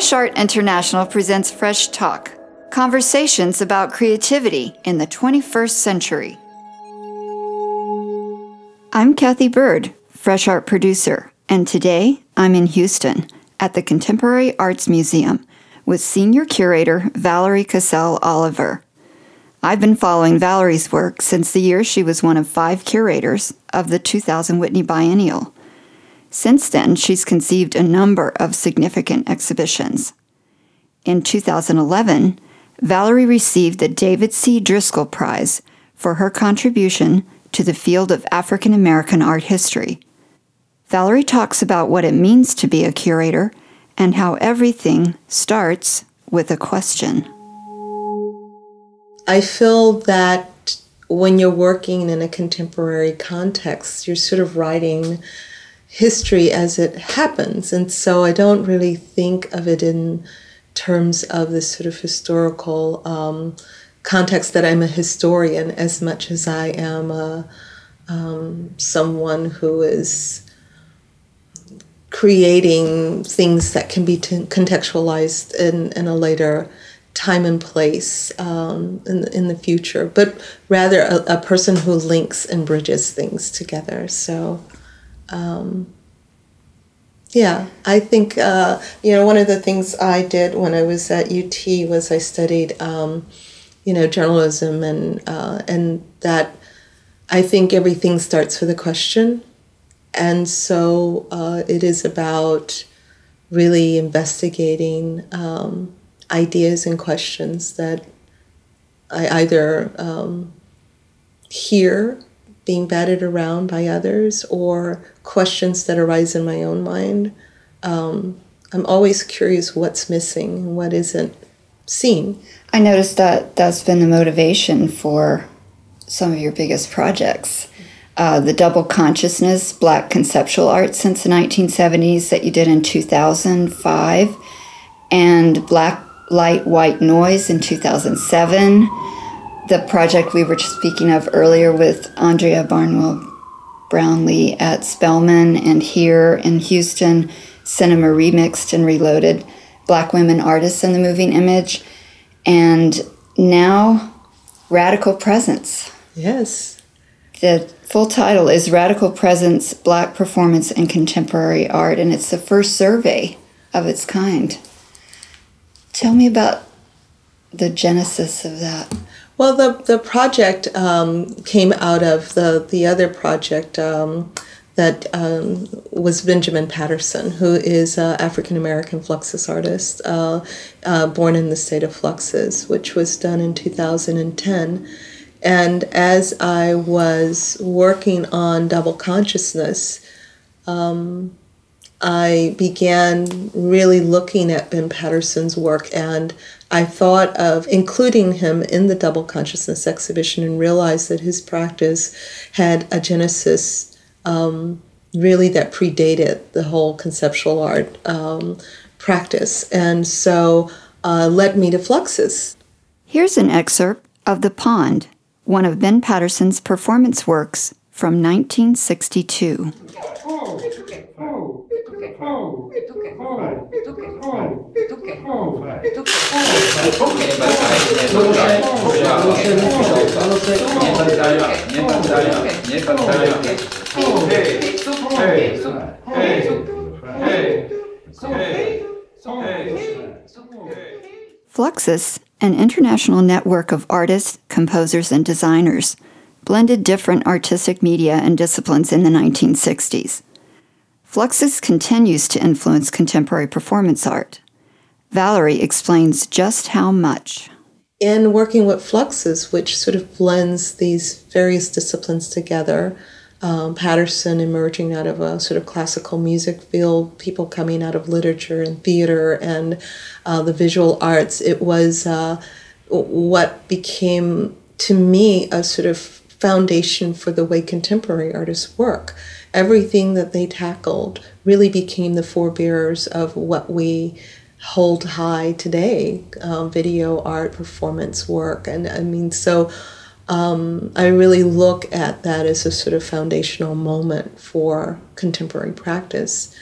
Fresh Art International presents Fresh Talk conversations about creativity in the 21st century. I'm Kathy Bird, Fresh Art producer, and today I'm in Houston at the Contemporary Arts Museum with senior curator Valerie Cassell Oliver. I've been following Valerie's work since the year she was one of five curators of the 2000 Whitney Biennial. Since then, she's conceived a number of significant exhibitions. In 2011, Valerie received the David C. Driskell Prize for her contribution to the field of African American art history. Valerie talks about what it means to be a curator and how everything starts with a question. I feel that when you're working in a contemporary context, you're sort of writing history as it happens. And so I don't really think of it in terms of this sort of historical um, context that I'm a historian as much as I am a, um, someone who is creating things that can be t- contextualized in, in a later time and place um, in, in the future, but rather a, a person who links and bridges things together. So um, yeah, I think uh, you know one of the things I did when I was at UT was I studied um, you know journalism and uh, and that I think everything starts with a question, and so uh, it is about really investigating um, ideas and questions that I either um, hear being batted around by others or questions that arise in my own mind. Um, I'm always curious what's missing and what isn't seen. I noticed that that's been the motivation for some of your biggest projects. Uh, the double consciousness, black conceptual art since the 1970s that you did in 2005, and black light, white noise in 2007 the project we were speaking of earlier with Andrea Barnwell Brownlee at Spelman and here in Houston, Cinema Remixed and Reloaded, Black Women Artists in the Moving Image, and now Radical Presence. Yes. The full title is Radical Presence Black Performance and Contemporary Art, and it's the first survey of its kind. Tell me about the genesis of that. Well, the the project um, came out of the the other project um, that um, was Benjamin Patterson, who is an African American Fluxus artist, uh, uh, born in the state of Fluxus, which was done in 2010. And as I was working on double consciousness, um, I began really looking at Ben Patterson's work and I thought of including him in the double consciousness exhibition and realized that his practice had a genesis um, really that predated the whole conceptual art um, practice. And so uh, led me to Fluxus. Here's an excerpt of The Pond, one of Ben Patterson's performance works from 1962. Fluxus, an international network of artists, composers, and designers, blended different artistic media and disciplines in the 1960s. Fluxus continues to influence contemporary performance art. Valerie explains just how much. In working with Fluxus, which sort of blends these various disciplines together, um, Patterson emerging out of a sort of classical music field, people coming out of literature and theater and uh, the visual arts, it was uh, what became to me a sort of foundation for the way contemporary artists work. Everything that they tackled really became the forebearers of what we hold high today um, video art performance work. And i mean so um, i really look at that as a sort of foundational moment for contemporary practice.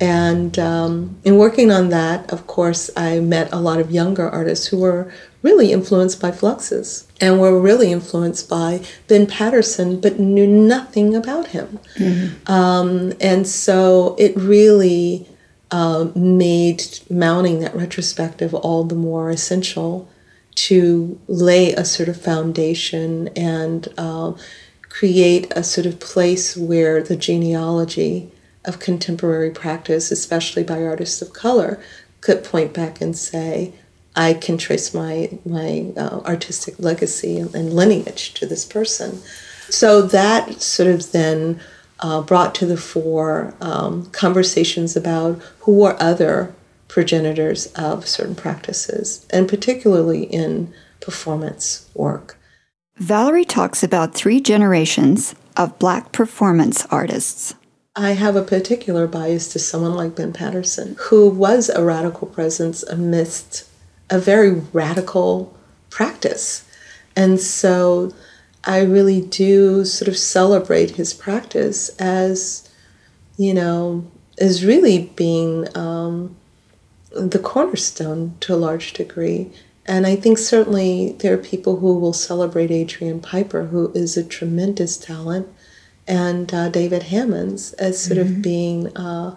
And um, in working on that, of course, I met a lot of younger artists who were really influenced by Fluxus and were really influenced by Ben Patterson, but knew nothing about him. Mm-hmm. Um, and so it really uh, made mounting that retrospective all the more essential to lay a sort of foundation and uh, create a sort of place where the genealogy of contemporary practice, especially by artists of color, could point back and say, I can trace my my uh, artistic legacy and lineage to this person. So that sort of then uh, brought to the fore um, conversations about who were other progenitors of certain practices, and particularly in performance work. Valerie talks about three generations of Black performance artists. I have a particular bias to someone like Ben Patterson, who was a radical presence amidst a very radical practice. And so I really do sort of celebrate his practice as, you know, as really being um, the cornerstone to a large degree. And I think certainly there are people who will celebrate Adrian Piper, who is a tremendous talent and uh, David Hammons as sort mm-hmm. of being uh,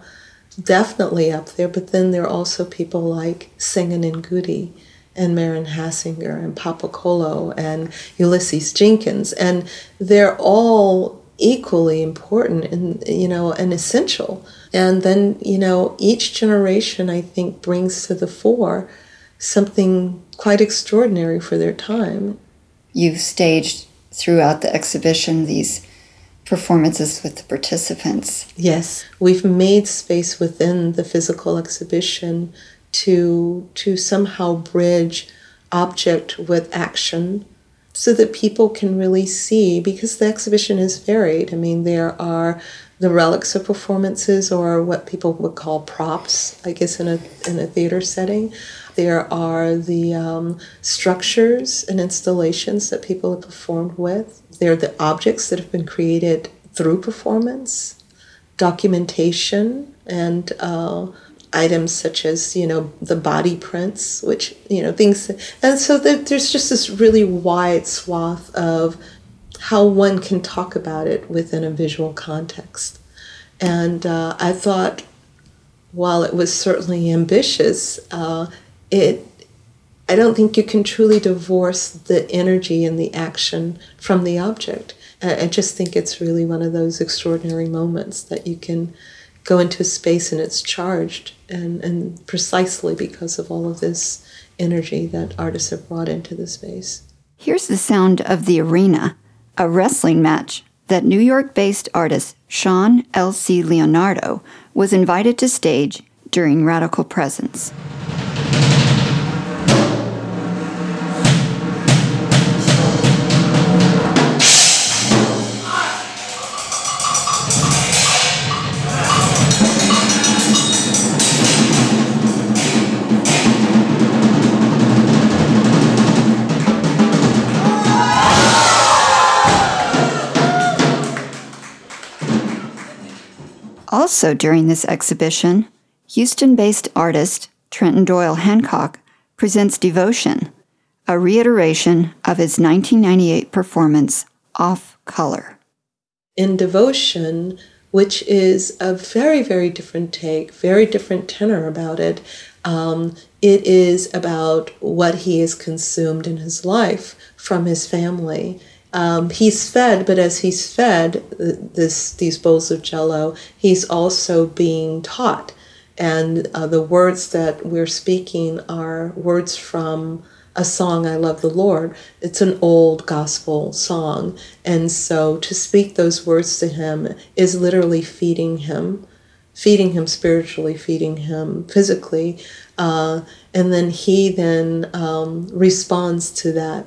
definitely up there. But then there are also people like Senga Nengudi and Maren Hassinger and Papo Colo and Ulysses Jenkins, and they're all equally important and you know and essential. And then you know each generation I think brings to the fore something quite extraordinary for their time. You've staged throughout the exhibition these performances with the participants. Yes, we've made space within the physical exhibition to to somehow bridge object with action so that people can really see because the exhibition is varied. I mean, there are the relics of performances or what people would call props, I guess, in a, in a theater setting. There are the um, structures and installations that people have performed with. There are the objects that have been created through performance, documentation, and uh, items such as you know the body prints, which you know things, and so there's just this really wide swath of how one can talk about it within a visual context. And uh, I thought, while it was certainly ambitious, uh, it I don't think you can truly divorce the energy and the action from the object. I just think it's really one of those extraordinary moments that you can go into a space and it's charged, and, and precisely because of all of this energy that artists have brought into the space. Here's the sound of the arena, a wrestling match that New York based artist Sean L.C. Leonardo was invited to stage during Radical Presence. Also, during this exhibition, Houston based artist Trenton Doyle Hancock presents Devotion, a reiteration of his 1998 performance, Off Color. In Devotion, which is a very, very different take, very different tenor about it. Um, it is about what he has consumed in his life from his family um, he's fed, but as he's fed this these bowls of Jello, he's also being taught, and uh, the words that we're speaking are words from a song I love the Lord. It's an old gospel song, and so to speak those words to him is literally feeding him, feeding him spiritually, feeding him physically, uh, and then he then um, responds to that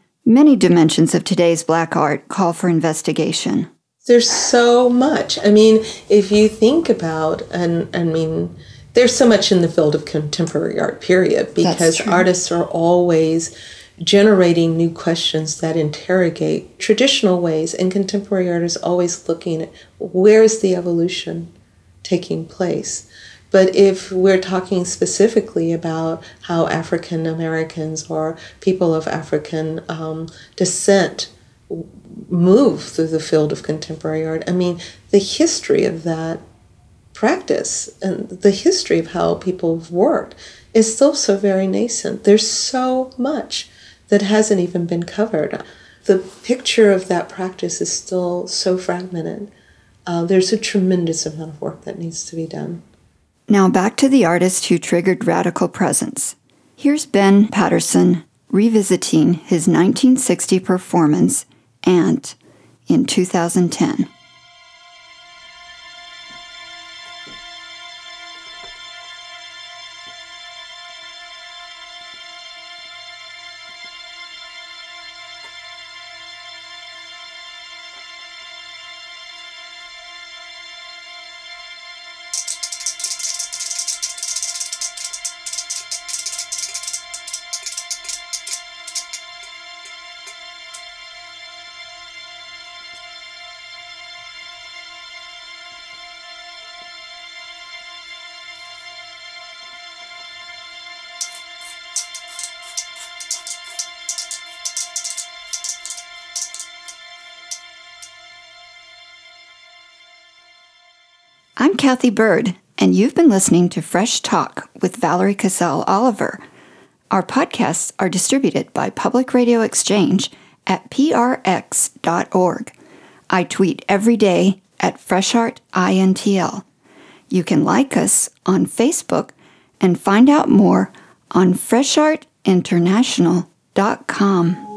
many dimensions of today's black art call for investigation. There's so much. I mean, if you think about, and I mean, there's so much in the field of contemporary art, period, because artists are always generating new questions that interrogate traditional ways, and contemporary art is always looking at where is the evolution taking place. But if we're talking specifically about how African Americans or people of African um, descent move through the field of contemporary art, I mean, the history of that practice and the history of how people have worked is still so very nascent. There's so much that hasn't even been covered. The picture of that practice is still so fragmented. Uh, there's a tremendous amount of work that needs to be done. Now back to the artist who triggered radical presence. Here's Ben Patterson revisiting his 1960 performance, Ant, in 2010. I'm Kathy Bird, and you've been listening to Fresh Talk with Valerie Cassell Oliver. Our podcasts are distributed by Public Radio Exchange at prx.org. I tweet every day at FreshArtINTL. You can like us on Facebook and find out more on freshartinternational.com.